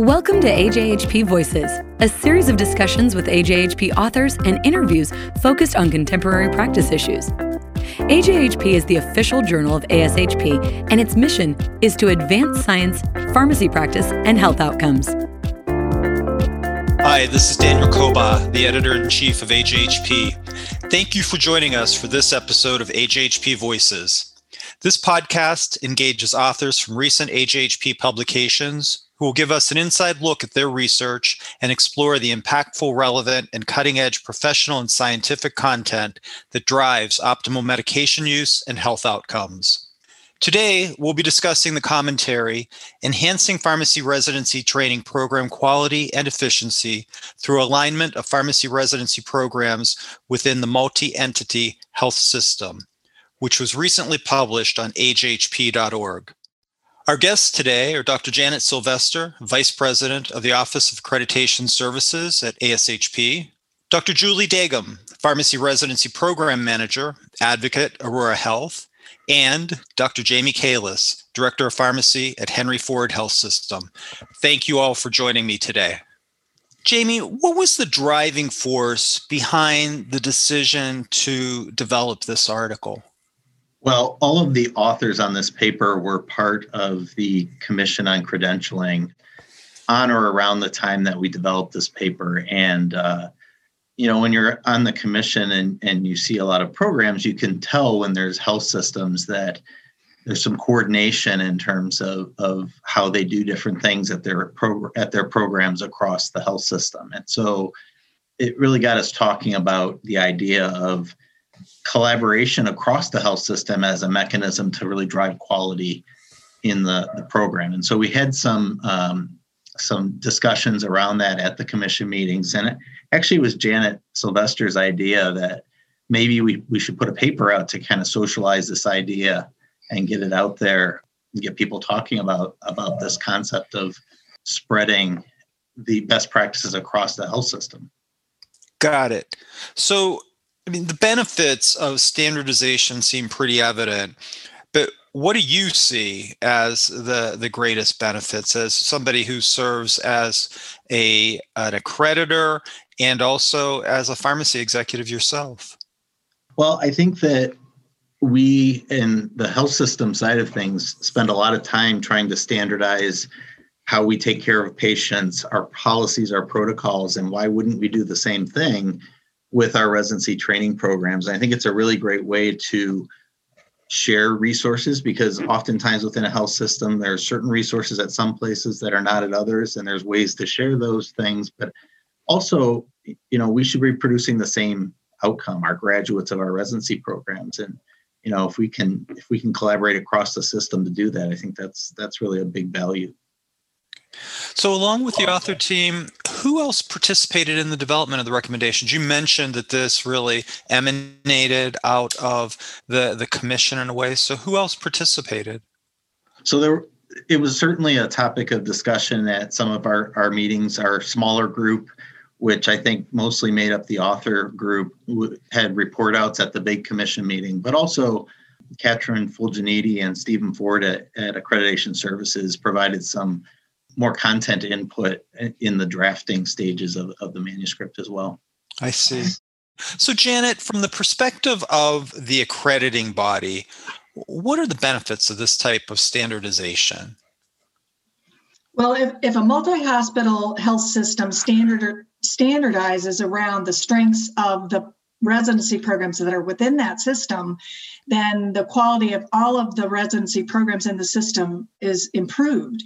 Welcome to AJHP Voices, a series of discussions with AJHP authors and interviews focused on contemporary practice issues. AJHP is the official journal of ASHP, and its mission is to advance science, pharmacy practice, and health outcomes. Hi, this is Daniel Cobaugh, the editor in chief of AJHP. Thank you for joining us for this episode of AJHP Voices. This podcast engages authors from recent AJHP publications who will give us an inside look at their research and explore the impactful, relevant, and cutting edge professional and scientific content that drives optimal medication use and health outcomes. Today, we'll be discussing the commentary Enhancing Pharmacy Residency Training Program Quality and Efficiency through Alignment of Pharmacy Residency Programs within the Multi Entity Health System, which was recently published on ajhp.org. Our guests today are Dr. Janet Silvester, Vice President of the Office of Accreditation Services at ASHP, Dr. Julie Dagam, Pharmacy Residency Program Manager, Advocate, Aurora Health, and Dr. Jamie Kalus, Director of Pharmacy at Henry Ford Health System. Thank you all for joining me today. Jamie, what was the driving force behind the decision to develop this article? Well, all of the authors on this paper were part of the Commission on Credentialing on or around the time that we developed this paper. And, uh, you know, when you're on the commission and, and you see a lot of programs, you can tell when there's health systems that there's some coordination in terms of, of how they do different things at their pro, at their programs across the health system. And so it really got us talking about the idea of collaboration across the health system as a mechanism to really drive quality in the, the program. And so we had some um, some discussions around that at the commission meetings. And it actually was Janet Silvester's idea that maybe we, we should put a paper out to kind of socialize this idea and get it out there and get people talking about about this concept of spreading the best practices across the health system. Got it. So I mean, the benefits of standardization seem pretty evident, but what do you see as the the greatest benefits as somebody who serves as a an accreditor and also as a pharmacy executive yourself? Well, I think that we in the health system side of things spend a lot of time trying to standardize how we take care of patients, our policies, our protocols, and why wouldn't we do the same thing with our residency training programs. And I think it's a really great way to share resources because oftentimes within a health system, there are certain resources at some places that are not at others, and there's ways to share those things. But also, you know, we should be producing the same outcome, our graduates of our residency programs. And you know, if we can if we can collaborate across the system to do that, I think that's that's really a big value. So, along with the author team, who else participated in the development of the recommendations? You mentioned that this really emanated out of the, the commission in a way. So, who else participated? So, there, it was certainly a topic of discussion at some of our, our meetings. Our smaller group, which I think mostly made up the author group, had report outs at the big commission meeting, but also Katrin Fulginiti and Stephen Ford at, at Accreditation Services provided some more content input in the drafting stages of, of the manuscript as well. I see. So, Janet, from the perspective of the accrediting body, what are the benefits of this type of standardization? Well, if, if a multi hospital health system standard, standardizes around the strengths of the residency programs that are within that system, then the quality of all of the residency programs in the system is improved.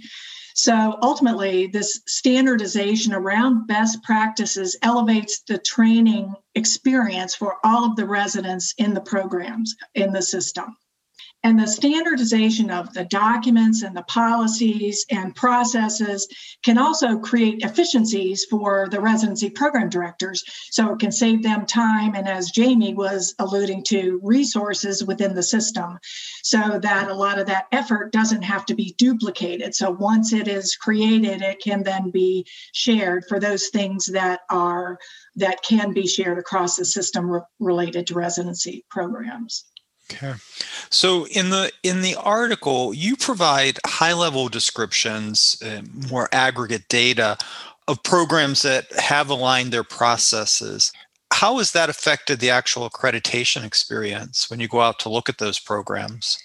So ultimately, this standardization around best practices elevates the training experience for all of the residents in the programs in the system. And the standardization of the documents and the policies and processes can also create efficiencies for the residency program directors. So it can save them time and, as Jamie was alluding to, resources within the system so that a lot of that effort doesn't have to be duplicated. So once it is created, it can then be shared for those things that are that can be shared across the system re- related to residency programs. Okay. So in the in the article, you provide high-level descriptions, uh, more aggregate data of programs that have aligned their processes. How has that affected the actual accreditation experience when you go out to look at those programs?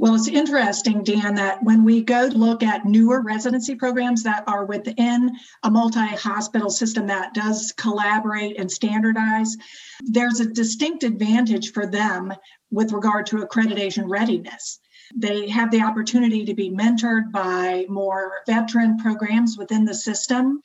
Well, it's interesting, Dan, that when we go look at newer residency programs that are within a multi hospital system that does collaborate and standardize, there's a distinct advantage for them with regard to accreditation readiness. They have the opportunity to be mentored by more veteran programs within the system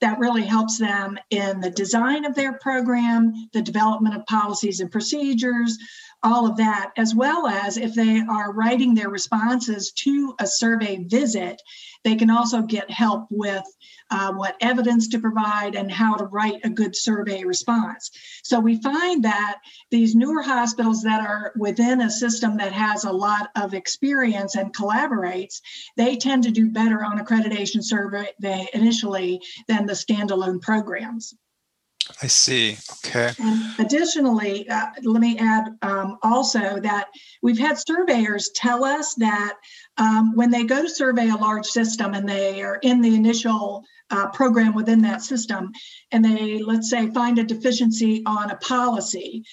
that really helps them in the design of their program, the development of policies and procedures, all of that, as well as if they are writing their responses to a survey visit, they can also get help with uh, what evidence to provide and how to write a good survey response. So we find that these newer hospitals that are within a system that has a lot of experience and collaborates, they tend to do better on accreditation survey initially than the standalone programs. I see. Okay. And additionally, uh, let me add um, also that we've had surveyors tell us that um, when they go to survey a large system and they are in the initial uh, program within that system, and they, let's say, find a deficiency on a policy,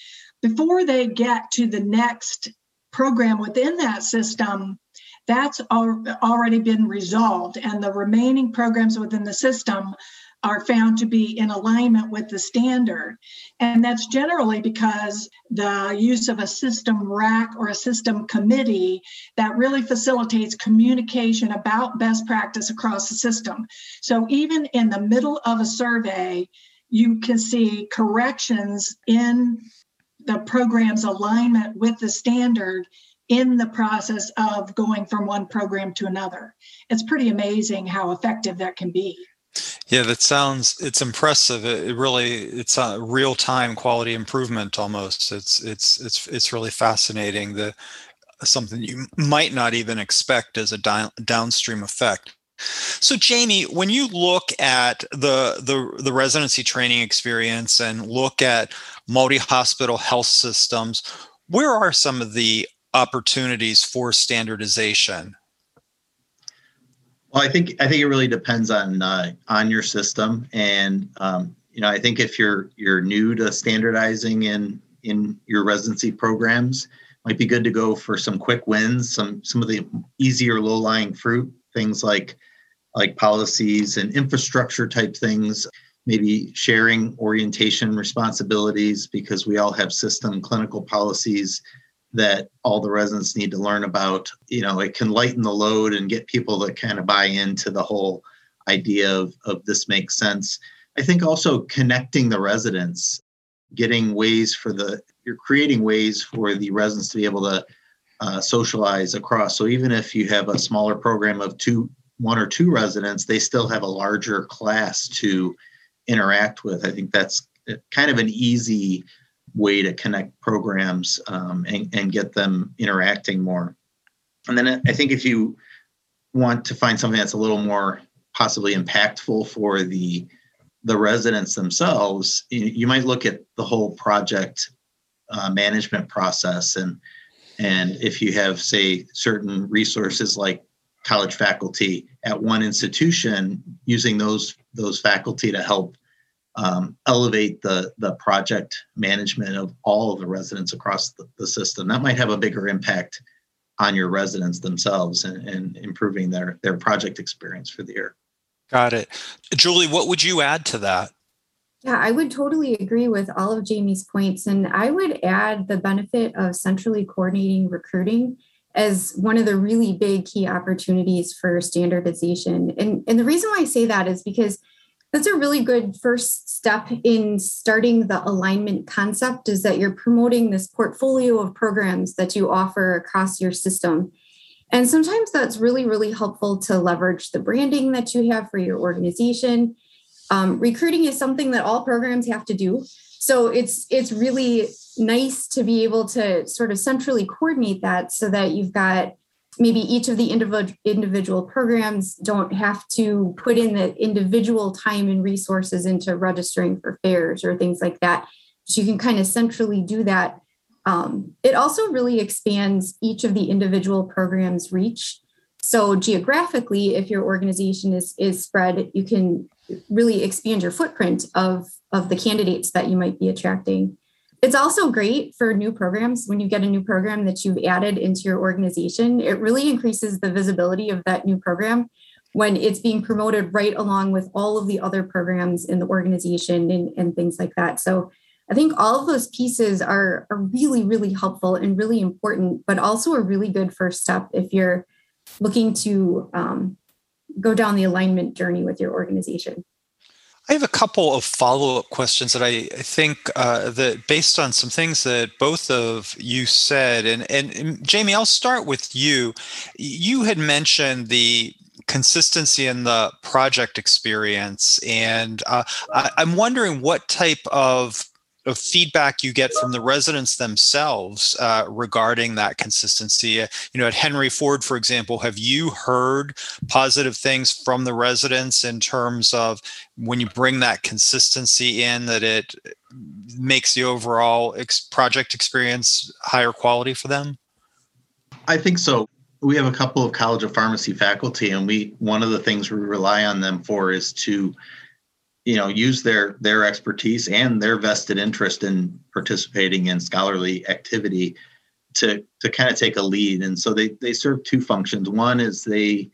before they get to the next program within that system, that's al- already been resolved. And the remaining programs within the system are found to be in alignment with the standard. And that's generally because the use of a system RAC or a system committee that really facilitates communication about best practice across the system. So even in the middle of a survey, you can see corrections in the program's alignment with the standard in the process of going from one program to another. It's pretty amazing how effective that can be. Yeah, that sounds it's impressive. It, really it's a real time quality improvement almost. It's it's it's it's really fascinating. The something you might not even expect as a downstream effect. So Jamie, when you look at the the the residency training experience and look at multi-hospital health systems, where are some of the opportunities for standardization? Well, I think I think it really depends on uh, on your system, and um, you know, I think if you're you're new to standardizing in in your residency programs, might be good to go for some quick wins, some some of the easier low lying fruit things like like policies and infrastructure type things. Maybe sharing orientation responsibilities because we all have system clinical policies that all the residents need to learn about. You know, it can lighten the load and get people to kind of buy into the whole idea of, of this makes sense. I think also connecting the residents, getting ways for the, you're creating ways for the residents to be able to uh, socialize across. So even if you have a smaller program of two, one or two residents, they still have a larger class to interact with. I think that's kind of an easy way to connect programs um, and, and get them interacting more. And then I think if you want to find something that's a little more possibly impactful for the the residents themselves, you, might look at the whole project uh, management process and and if you have say certain resources like college faculty at one institution using those those faculty to help um, elevate the the project management of all of the residents across the, the, system. That might have a bigger impact on your residents themselves and, and improving their their project experience for the year. Got it, Julie. What would you add to that? Yeah, I would totally agree with all of Jamie's points, and I would add the benefit of centrally coordinating recruiting as one of the really big key opportunities for standardization. And, and the reason why I say that is because that's a really good first step in starting the alignment concept is that you're promoting this portfolio of programs that you offer across your system. And sometimes that's really really helpful to leverage the branding that you have for your organization. Um, recruiting is something that all programs have to do. So it's it's really nice to be able to sort of centrally coordinate that so that you've got maybe each of the individual programs don't have to put in the individual time and resources into registering for fairs or things like that. So you can kind of centrally do that Um, it also really expands each of the individual programs' reach. So geographically, if your organization is is spread, you can really expand your footprint of of the candidates that you might be attracting. It's also great for new programs when you get a new program that you've added into your organization. It really increases the visibility of that new program when it's being promoted right along with all of the other programs in the organization and, and things like that. So I think all of those pieces are, are really, really helpful and really important, but also a really good first step if you're looking to um, go down the alignment journey with your organization. I have a couple of follow-up questions that I think uh, that based on some things that both of you said, and, and, and Jamie, I'll start with you. You had mentioned the consistency in the project experience, and uh, I, I'm wondering what type of of feedback you get from the residents themselves uh, regarding that consistency. Uh, you know, at Henry Ford, for example, have you heard positive things from the residents in terms of when you bring that consistency in, that it makes the overall ex- project experience higher quality for them? I think so. We have a couple of College of Pharmacy faculty, and we one of the things we rely on them for is to you know use their their expertise and their vested interest in participating in scholarly activity to to kind of take a lead. And so they they serve two functions. One is they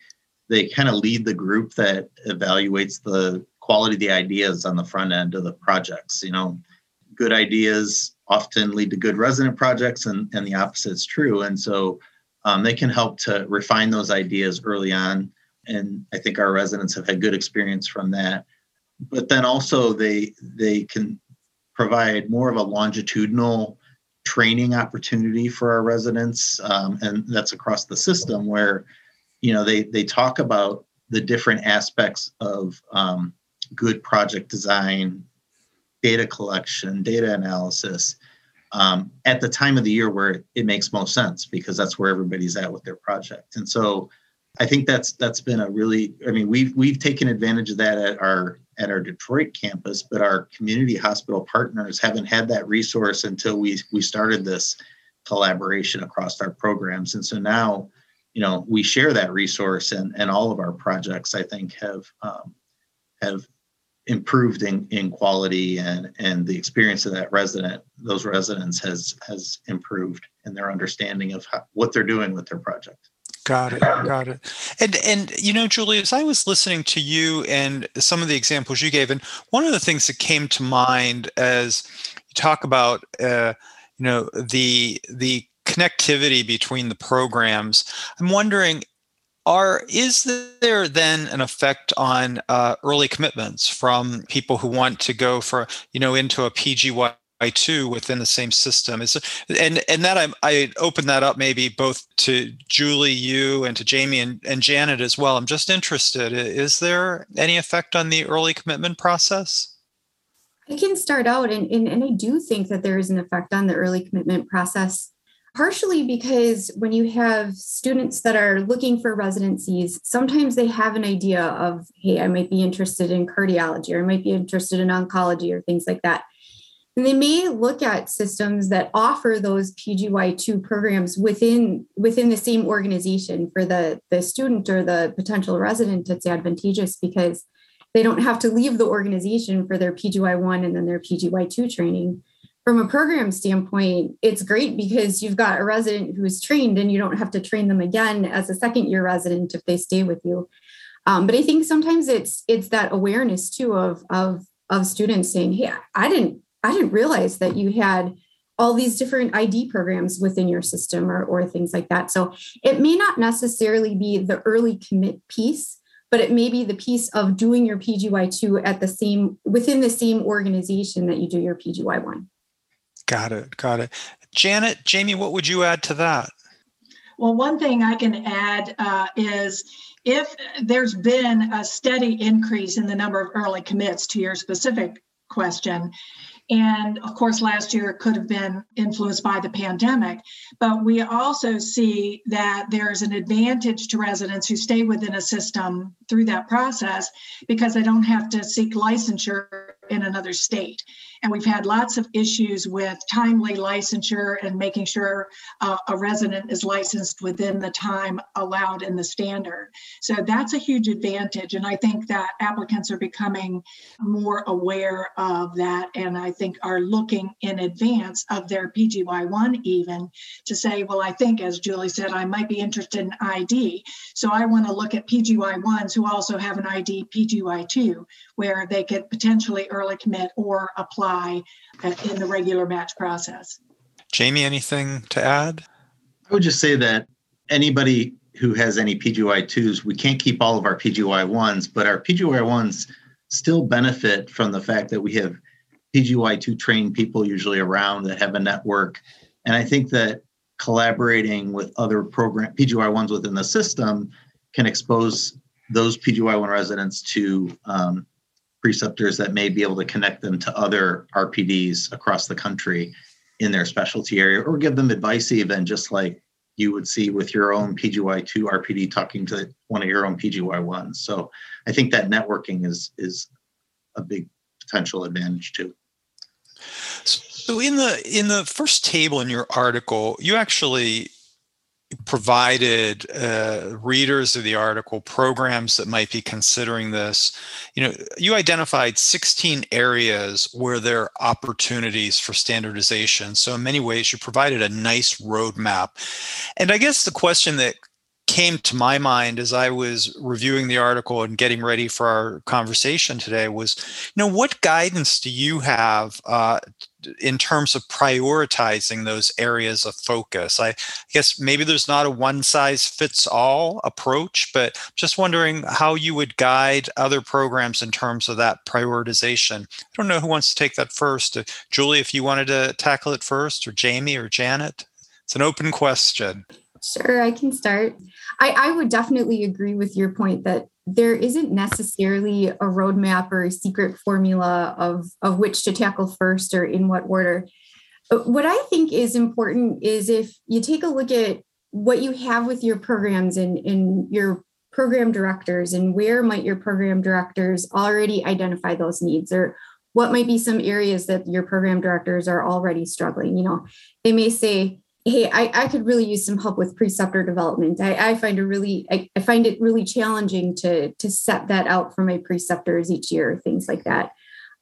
they kind of lead the group that evaluates the quality of the ideas on the front end of the projects. You know good ideas often lead to good resident projects and and the opposite is true. And so um, they can help to refine those ideas early on. And i think our residents have had good experience from that but then also they they can provide more of a longitudinal training opportunity for our residents um, and that's across the system where you know they they talk about the different aspects of um, good project design data collection data analysis um, at the time of the year where it makes most sense because that's where everybody's at with their project. And so i think that's that's been a really i mean we've we've taken advantage of that at our at our Detroit campus, but our community hospital partners haven't had that resource until we we started this collaboration across our programs. And so now, you know, we share that resource, and and all of our projects, I think, have um, have improved in, in quality and and the experience of that resident those residents has has improved in their understanding of how, what they're doing with their project Got it. Got it. And and you know, Julie, as I was listening to you and some of the examples you gave, and one of the things that came to mind as you talk about, uh, you know, the the connectivity between the programs, I'm wondering, are is there then an effect on uh, early commitments from people who want to go for you know into a PGY two within the same system. Is and and that I'm, I open that up maybe both to julie you and to jamie and, and janet as well. I'm just interested is there any effect on the early commitment process? I can start out and, and, and i do think that there is an effect on the early commitment process partially because when you have students that are looking for residencies sometimes they have an idea of hey i might be interested in cardiology or i might be interested in oncology or things like that and they may look at systems that offer those PGY2 programs within within the same organization for the, the student or the potential resident. It's advantageous because they don't have to leave the organization for their PGY1 and then their PGY2 training. From a program standpoint, it's great because you've got a resident who's trained and you don't have to train them again as a second year resident if they stay with you. Um, but I think sometimes it's it's that awareness too of of of students saying, "Hey, I didn't I didn't realize that you had all these different ID programs within your system or, or things like that. So it may not necessarily be the early commit piece, but it may be the piece of doing your PGY2 at the same within the same organization that you do your PGY1. Got it. Got it. Janet, Jamie, what would you add to that? Well, one thing I can add uh, is if there's been a steady increase in the number of early commits to your specific question, and of course, last year could have been influenced by the pandemic. But we also see that there's an advantage to residents who stay within a system through that process because they don't have to seek licensure in another state. And we've had lots of issues with timely licensure and making sure uh, a resident is licensed within the time allowed in the standard. So that's a huge advantage. And I think that applicants are becoming more aware of that. And I think are looking in advance of their PGY1 even to say, well, I think, as Julie said, I might be interested in ID. So I want to look at PGY1s who also have an ID PGY2, where they could potentially early commit or apply uh, in the regular match process. Jamie, anything to add? I would just say that anybody who has any PGY2s, we can't keep all of our PGY1s, but our PGY1s still benefit from the fact that we have PGY2 trained people usually around that have a network. And I think that collaborating with other program PGY1s within the system can expose those PGY1 residents to um, preceptors that may be able to connect them to other RPDs across the country in their specialty area or give them advice even just like you would see with your own PGY2 RPD talking to one of your own PGY1s. So I think that networking is is a big potential advantage too. So in the in the first table in your article, you actually provided uh, readers of the article programs that might be considering this. You know you identified 16 areas where there are opportunities for standardization. So in many ways you provided a nice roadmap. And i guess the question that came to my mind as I was reviewing the article and getting ready for our conversation today was, you know, what guidance do you have uh, in terms of prioritizing those areas of focus? I guess maybe there's not a one size fits all approach, but just wondering how you would guide other programs in terms of that prioritization. I don't know who wants to take that first. Uh, Julie, if you wanted to tackle it first, or Jamie or Janet, it's an open question. Sure, I can start. I, I would definitely agree with your point that there isn't necessarily a roadmap or a secret formula of, of which to tackle first or in what order. But what I think is important is if you take a look at what you have with your programs and, and your program directors and where might your program directors already identify those needs or what might be some areas that your program directors are already struggling you know they may say hey I, I could really use some help with preceptor development. I, I find it really I, I, find it really challenging to to set that out for my preceptors each year things like that.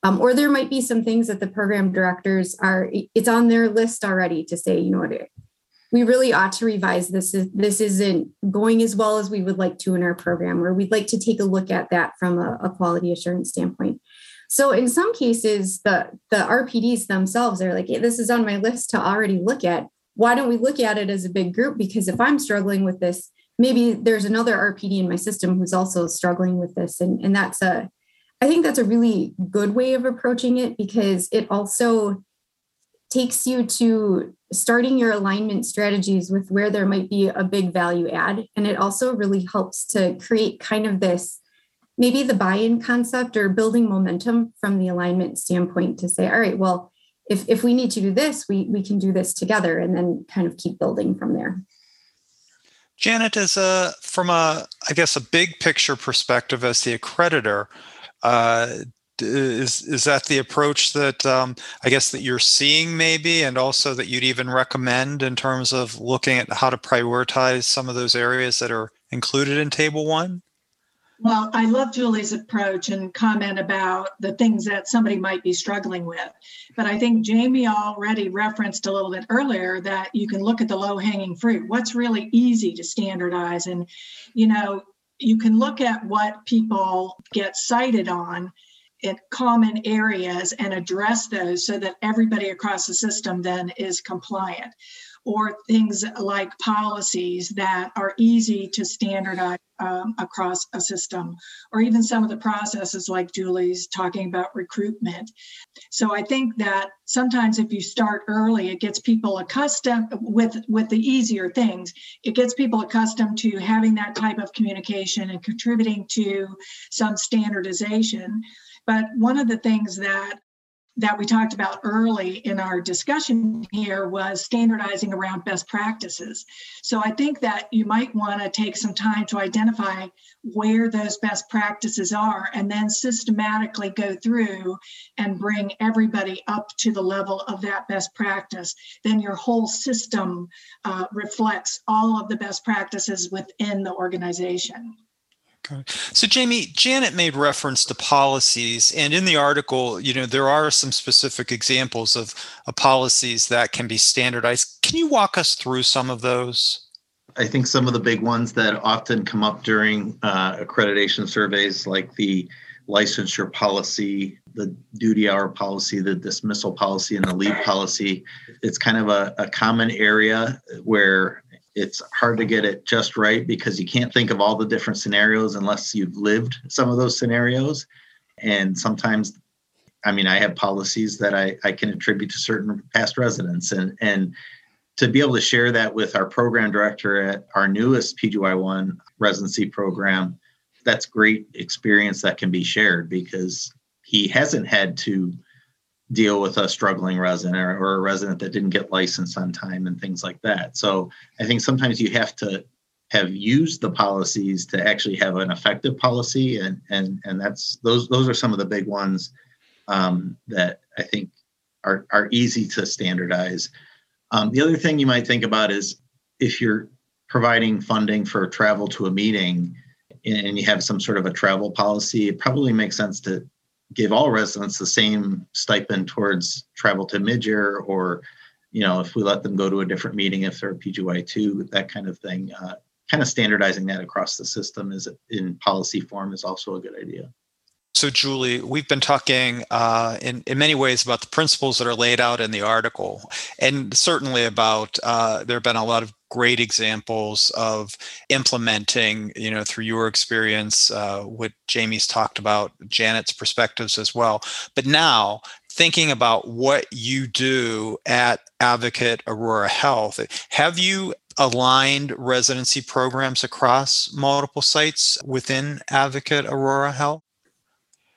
Um, or there might be some things that the program directors are it's on their list already to say you know what we really ought to revise this this isn't going as well as we would like to in our program or we'd like to take a look at that from a, a quality assurance standpoint. So in some cases the the rpds themselves are like this is on my list to already look at why don't we look at it as a big group? Because if I'm struggling with this, maybe there's another RPD in my system who's also struggling with this. And, and that's a, I think that's a really good way of approaching it because it also takes you to starting your alignment strategies with where there might be a big value add. And it also really helps to create kind of this maybe the buy in concept or building momentum from the alignment standpoint to say, all right, well, if if we need to do this we we can do this together and then kind of keep building from there janet is a from a i guess a big picture perspective as the accreditor uh, is is that the approach that um, I guess that you're seeing maybe, and also that you'd even recommend in terms of looking at how to prioritize some of those areas that are included in Table One? Well, I love Julie's approach and comment about the things that somebody might be struggling with. But I think Jamie already referenced a little bit earlier that you can look at the low hanging fruit. What's really easy to standardize? And, you know, you can look at what people get cited on in common areas and address those so that everybody across the system then is compliant or things like policies that are easy to standardize um, across a system, or even some of the processes like Julie's talking about recruitment. So I think that sometimes if you start early, it gets people accustomed with with the easier things. It gets people accustomed to having that type of communication and contributing to some standardization. But one of the things that that we talked about early in our discussion here was standardizing around best practices. So I think that you might want to take some time to identify where those best practices are and then systematically go through and bring everybody up to the level of that best practice. Then your whole system uh, reflects all of the best practices within the organization. So, Jamie, Janet made reference to policies, and in the article, you know, there are some specific examples of, of policies that can be standardized. Can you walk us through some of those? I think some of the big ones that often come up during uh, accreditation surveys, like the licensure policy, the duty hour policy, the dismissal policy, and the leave policy, it's kind of a, a common area where it's hard to get it just right because you can't think of all the different scenarios unless you've lived some of those scenarios. And sometimes, I mean, I have policies that I, I can attribute to certain past residents. And, and to be able to share that with our program director at our newest PGY1 residency program, that's great experience that can be shared because he hasn't had to deal with a struggling resident or, or, a resident that didn't get licensed on time and things like that. So I think sometimes you have to have used the policies to actually have an effective policy, and and and that's those those are some of the big ones um, that I think are are easy to standardize. Um, the other thing you might think about is if you're providing funding for travel to a meeting and you have some sort of a travel policy, it probably makes sense to give all residents the same stipend towards travel to mid-year or you know if we let them go to a different meeting if they're pgy2 that kind of thing. Uh, kind of standardizing that across the system is in policy form is also a good idea. So, Julie, we've been talking uh, in, in many ways about the principles that are laid out in the article, and certainly about uh, there have been a lot of great examples of implementing, you know, through your experience, uh, what Jamie's talked about, Janet's perspectives as well. But now, thinking about what you do at Advocate Aurora Health, have you aligned residency programs across multiple sites within Advocate Aurora Health?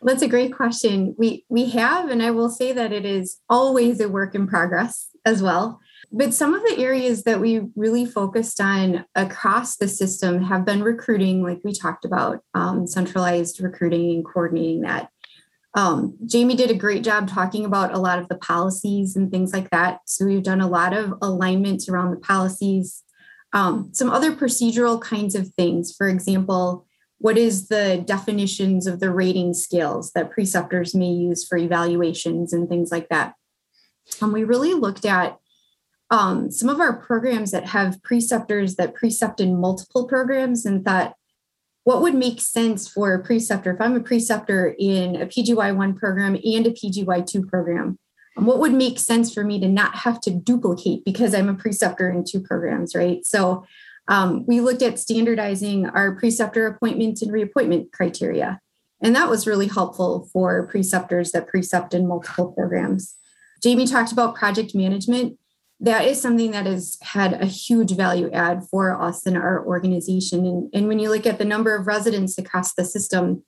That's a great question. We we have, and I will say that it is always a work in progress as well. But some of the areas that we really focused on across the system have been recruiting, like we talked about, um, centralized recruiting and coordinating that. Um, Jamie did a great job talking about a lot of the policies and things like that. So we've done a lot of alignments around the policies. Um, some other procedural kinds of things, for example, what is the definitions of the rating scales that preceptors may use for evaluations and things like that and we really looked at um, some of our programs that have preceptors that precept in multiple programs and thought what would make sense for a preceptor if i'm a preceptor in a pgy1 program and a pgy2 program what would make sense for me to not have to duplicate because i'm a preceptor in two programs right so um, we looked at standardizing our preceptor appointment and reappointment criteria. And that was really helpful for preceptors that precept in multiple programs. Jamie talked about project management. That is something that has had a huge value add for us in our organization. And, and when you look at the number of residents across the system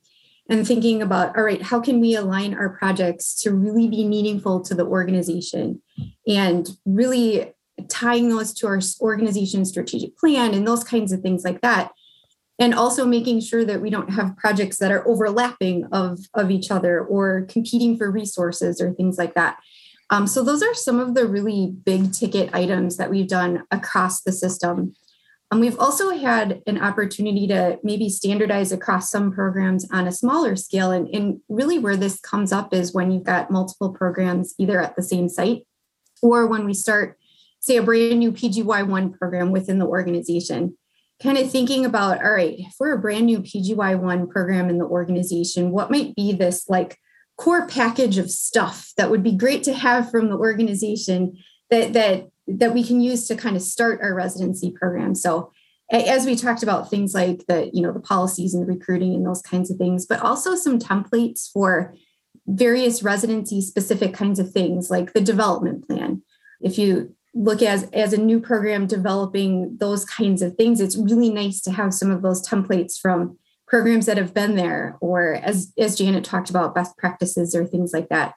and thinking about, all right, how can we align our projects to really be meaningful to the organization? And really tying those to our organization strategic plan and those kinds of things like that. And also making sure that we don't have projects that are overlapping of, of each other or competing for resources or things like that um, so those are some of the really big ticket items that we've done across the system. Um, we've also had an opportunity to maybe standardize across some programs on a smaller scale. And, and really where this comes up is when you've got multiple programs either at the same site or when we start say a brand new PGY1 program within the organization, kind of thinking about, all right, if we're a brand new PGY1 program in the organization, what might be this like core package of stuff that would be great to have from the organization that that that we can use to kind of start our residency program. So as we talked about things like the you know the policies and the recruiting and those kinds of things but also some templates for various residency specific kinds of things like the development plan if you look as as a new program developing those kinds of things it's really nice to have some of those templates from programs that have been there or as as janet talked about best practices or things like that.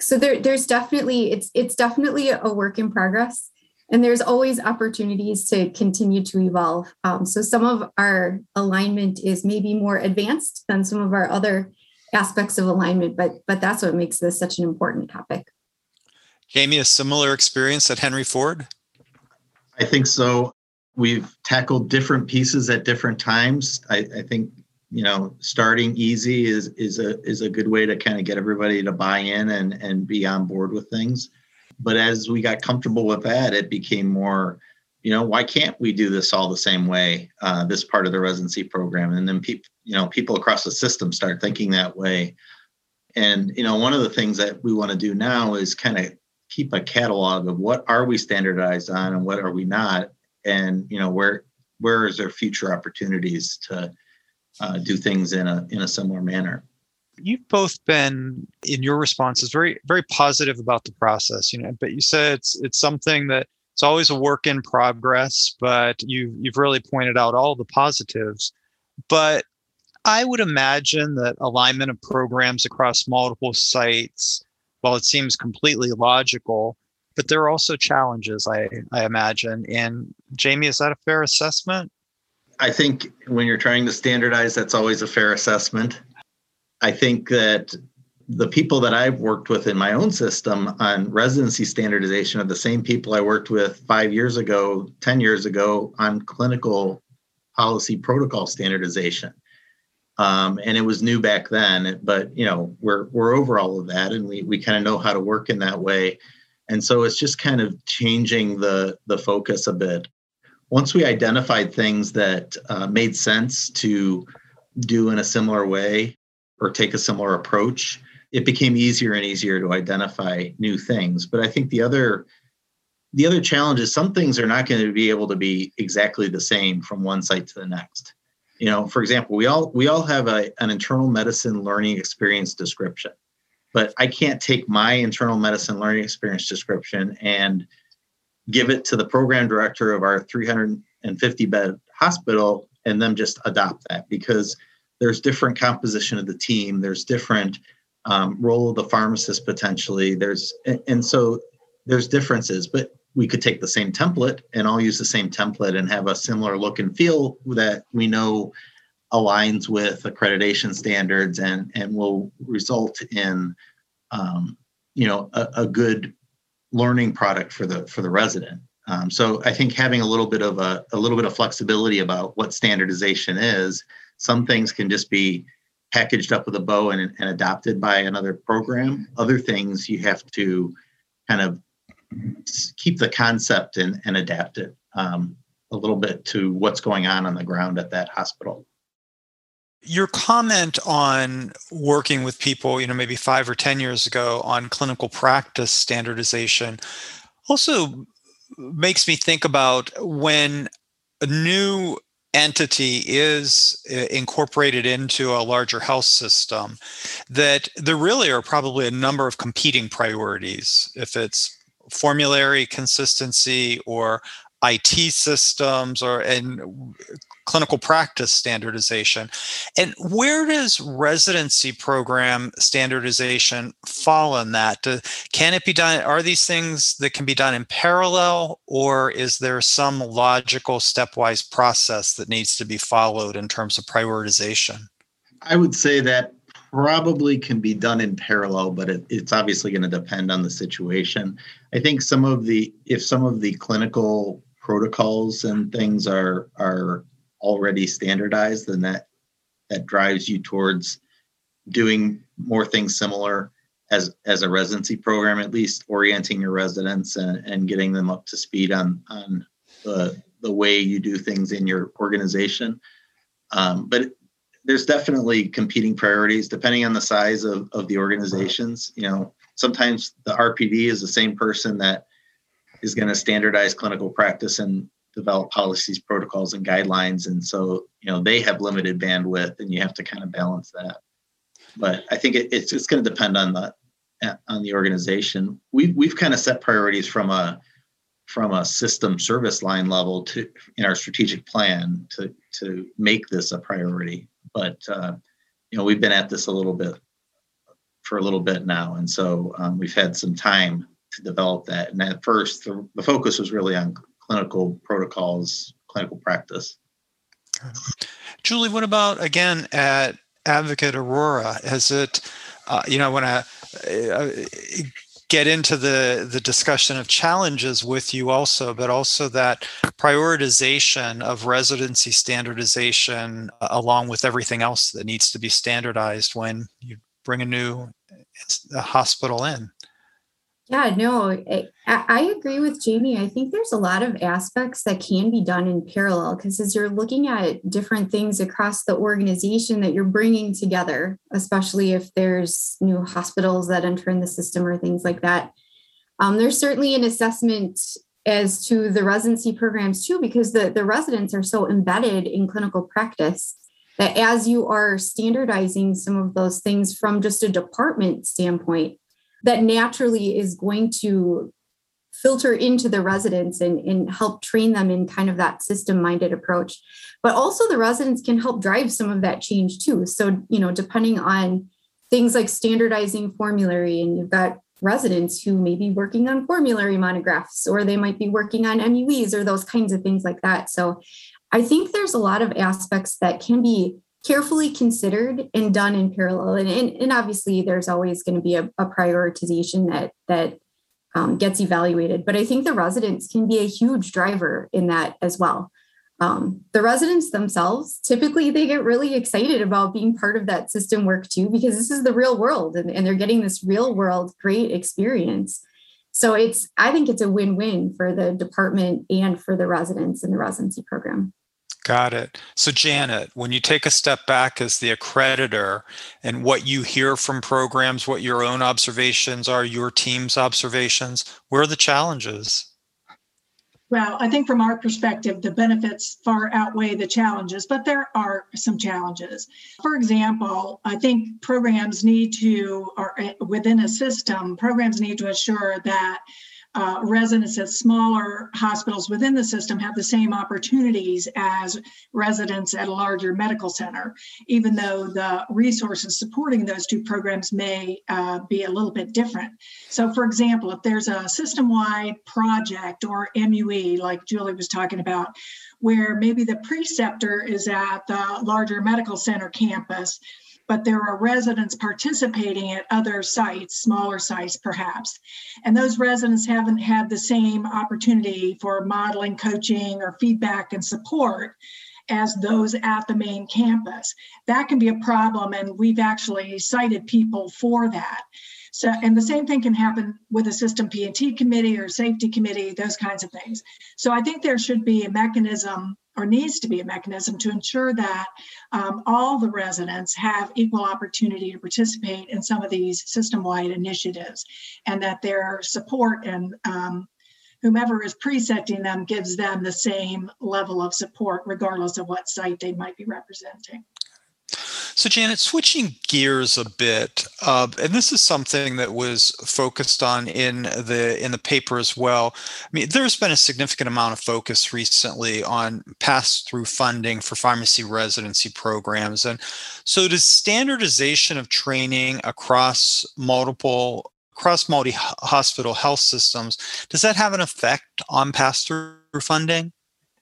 So there, there's definitely it's it's definitely a work in progress and there's always opportunities to continue to evolve. Um, so some of our alignment is maybe more advanced than some of our other aspects of alignment but but that's what makes this such an important topic. Jamie a similar experience at henry ford? I think so. We've tackled different pieces at different times. I, I think you know starting easy is is a is a good way to kind of get everybody to buy in and and be on board with things. But as we got comfortable with that it became more you know why can't we do this all the same way uh, this part of the residency program? And then people you know people across the system start thinking that way. And you know one of the things that we want to do now is kind of keep a catalog of what are we standardized on and what are we not? And you know where where is there future opportunities to uh, do things in a in a similar manner. You've both been in your responses very very positive about the process, you know. But you said it's it's something that it's always a work in progress, but you you've really pointed out all the positives. But I would imagine that alignment of programs across multiple sites, while it seems completely logical, but there are also challenges, I, I imagine. And Jamie, is that a fair assessment? I think when you're trying to standardize, that's always a fair assessment. I think that the people that I've worked with in my own system on residency standardization are the same people I worked with five years ago, 10 years ago on clinical policy protocol standardization. Um, and it was new back then, but you know, we're we're over all of that and we we kind of know how to work in that way. And so it's just kind of changing the the focus a bit once we identified things that uh, made sense to do in a similar way or take a similar approach, it became easier and easier to identify new things. But I think the other the other challenge is some things are not going to be able to be exactly the same from one site to the next. You know, for example, we all we all have a, an internal medicine learning experience description, but I can't take my internal medicine learning experience description and give it to the program director of our 350 bed hospital and them just adopt that because there's different composition of the team there's different um, role of the pharmacist potentially there's and so there's differences but we could take the same template and all use the same template and have a similar look and feel that we know aligns with accreditation standards and and will result in um, you know a, a good learning product for the for the resident. Um, so I think having a little bit of a, a little bit of flexibility about what standardization is. Some things can just be packaged up with a bow and, and adopted by another program. Other things you have to kind of keep the concept and, and adapt it um, a little bit to what's going on on the ground at that hospital your comment on working with people, you know, maybe five or 10 years ago on clinical practice standardization also makes me think about when a new entity is uh, incorporated into a larger health system, that there really are probably a number of competing priorities. If it's formulary consistency or IT systems or and clinical practice standardization. And where does residency program standardization fall in that? Can it be done? Are these things that can be done in parallel, or is there some logical stepwise process that needs to be followed in terms of prioritization? I would say that probably can be done in parallel, but it, it's obviously going to depend on the situation. I think some of the if some of the clinical protocols and things are are already standardized, then that that drives you towards doing more things similar as as a residency program, at least orienting your residents and, and getting them up to speed on on the the way you do things in your organization. Um, but there's definitely competing priorities depending on the size of, of the organizations. You know, sometimes the RPD is the same person that is going to standardize clinical practice and develop policies, protocols, and guidelines. And so, you know, they have limited bandwidth, and you have to kind of balance that. But I think it, it's it's going to depend on the on the organization. We've we've kind of set priorities from a from a system service line level to in our strategic plan to to make this a priority. But uh, you know, we've been at this a little bit for a little bit now. And so um, we've had some time to develop that. And at first, the, the focus was really on clinical protocols, clinical practice. Julie, what about again at Advocate Aurora? Has it, uh, you know, I want to uh, get into the the discussion of challenges with you also, but also that prioritization of residency standardization uh, along with everything else that needs to be standardized when you bring a new a hospital in. Yeah, no, I, I, agree with Jamie. I think there's a lot of aspects that can be done in parallel because as you're looking at different things across the organization that you're bringing together, especially if there's new hospitals that enter in the system or things like that, um, there's certainly an assessment as to the residency programs too, because the, the residents are so embedded in clinical practice that as you are standardizing some of those things from just a department standpoint, that naturally is going to filter into the residents and, and help train them in kind of that system minded approach. But also the residents can help drive some of that change too. So you know depending on things like standardizing formulary and you've got residents who may be working on formulary monographs or they might be working on MUEs or those kinds of things like that. So i think there's a lot of aspects that can be carefully considered and done in parallel. And, and, and obviously, there's always going to be a, a, prioritization that that um, gets evaluated. But I think the residents can be a huge driver in that as well. Um, the residents themselves typically they get really excited about being part of that system work too because this is the real world and, and they're getting this real world great experience so it's i think it's a win-win for the department and for the residents in the residency program Got it. So, Janet, when you take a step back as the accreditor and what you hear from programs, what your own observations are, your team's observations, where are the challenges? Well, I think from our perspective, the benefits far outweigh the challenges, but there are some challenges. For example, I think programs need to, or eh, within a system, programs need to assure that uh, residents at smaller hospitals within the system have the same opportunities as residents at a larger medical center, even though the resources supporting those two programs may uh, be a little bit different. So, for example, if there's a system wide project or MUE, like Julie was talking about, where maybe the preceptor is at the larger medical center campus, but there are residents participating at other sites, smaller sites perhaps. And those residents haven't had the same opportunity for modeling, coaching, or feedback and support as those at the main campus. That can be a problem, and we've actually cited people for that. So, and the same thing can happen with a system P&T committee or safety committee, those kinds of things. So I think there should be a mechanism or needs to be a mechanism to ensure that um, all the residents have equal opportunity to participate in some of these system-wide initiatives and that their support and um, whomever is precepting them gives them the same level of support regardless of what site they might be representing. So, Janet, switching gears a bit, uh, and this is something that was focused on in the in the paper as well. I mean, there's been a significant amount of focus recently on pass-through funding for pharmacy residency programs, and so does standardization of training across multiple across multi-hospital health systems does that have an effect on pass-through funding?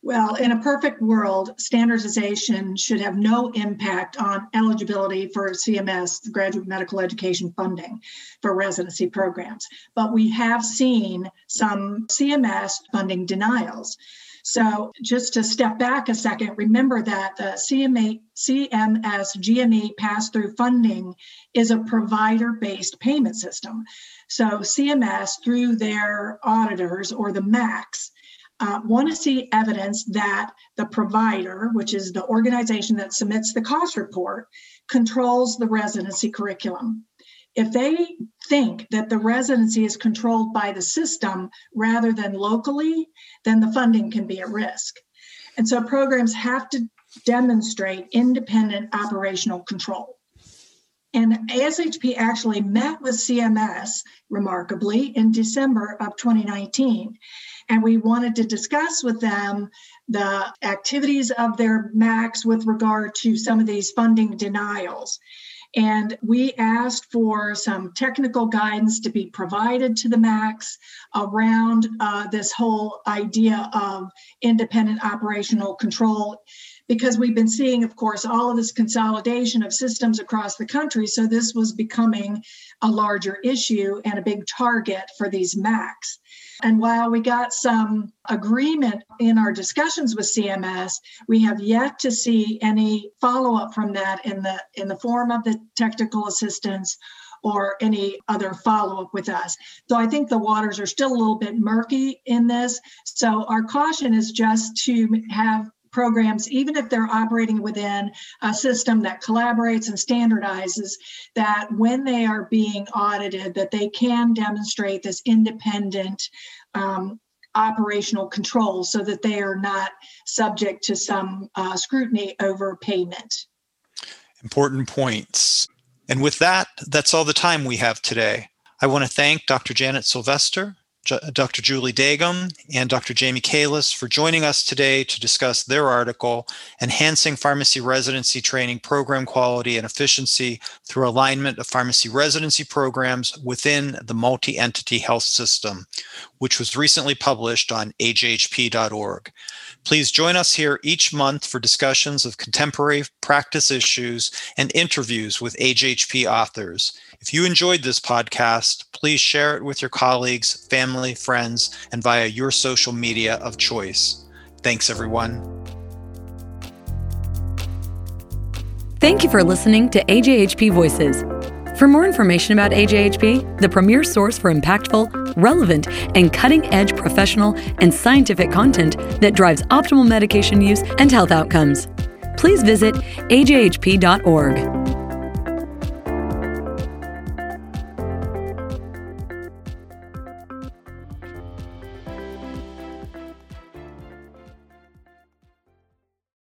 Well, in a perfect world, standardization should have no impact on eligibility for CMS, graduate medical education funding for residency programs. But we have seen some CMS funding denials. So, just to step back a second, remember that the CMA, CMS GME pass through funding is a provider based payment system. So, CMS, through their auditors or the MACs, uh, want to see evidence that the provider, which is the organization that submits the cost report, controls the residency curriculum. If they think that the residency is controlled by the system rather than locally, then the funding can be at risk. And so programs have to demonstrate independent operational control. And ASHP actually met with CMS remarkably in December of 2019 and we wanted to discuss with them the activities of their MACs with regard to some of these funding denials. And we asked for some technical guidance to be provided to the MACs around uh, this whole idea of independent operational control because we've been seeing, of course, all of this consolidation of systems across the country. So this was becoming a larger issue and a big target for these MACs. And while we got some agreement in our discussions with CMS, we have yet to see any follow-up from that in the in the form of the technical assistance or any other follow up with us. So I think the waters are still a little bit murky in this. So our caution is just to have programs, even if they're operating within a system that collaborates and standardizes, that when they are being audited, that they can demonstrate this independent um, operational control so that they are not subject to some uh, scrutiny over payment. Important points. And with that, that's all the time we have today. I want to thank Dr. Janet Silvester, Uh, Dr. Julie Dagam and Dr. Jamie Kalus for joining us today to discuss their article, Enhancing Pharmacy Residency Training Program Quality and Efficiency Through Alignment of Pharmacy Residency Programs Within the Multi-Entity Health System, which was recently published on ajhp.org. Please join us here each month for discussions of contemporary practice issues and interviews with AJHP authors. If you enjoyed this podcast, please share it with your colleagues, family, friends, and via your social media of choice. Thanks, everyone. Thank you for listening to AJHP Voices. For more information about AJHP, the premier source for impactful, relevant, and cutting edge professional and scientific content that drives optimal medication use and health outcomes, please visit ajhp.org.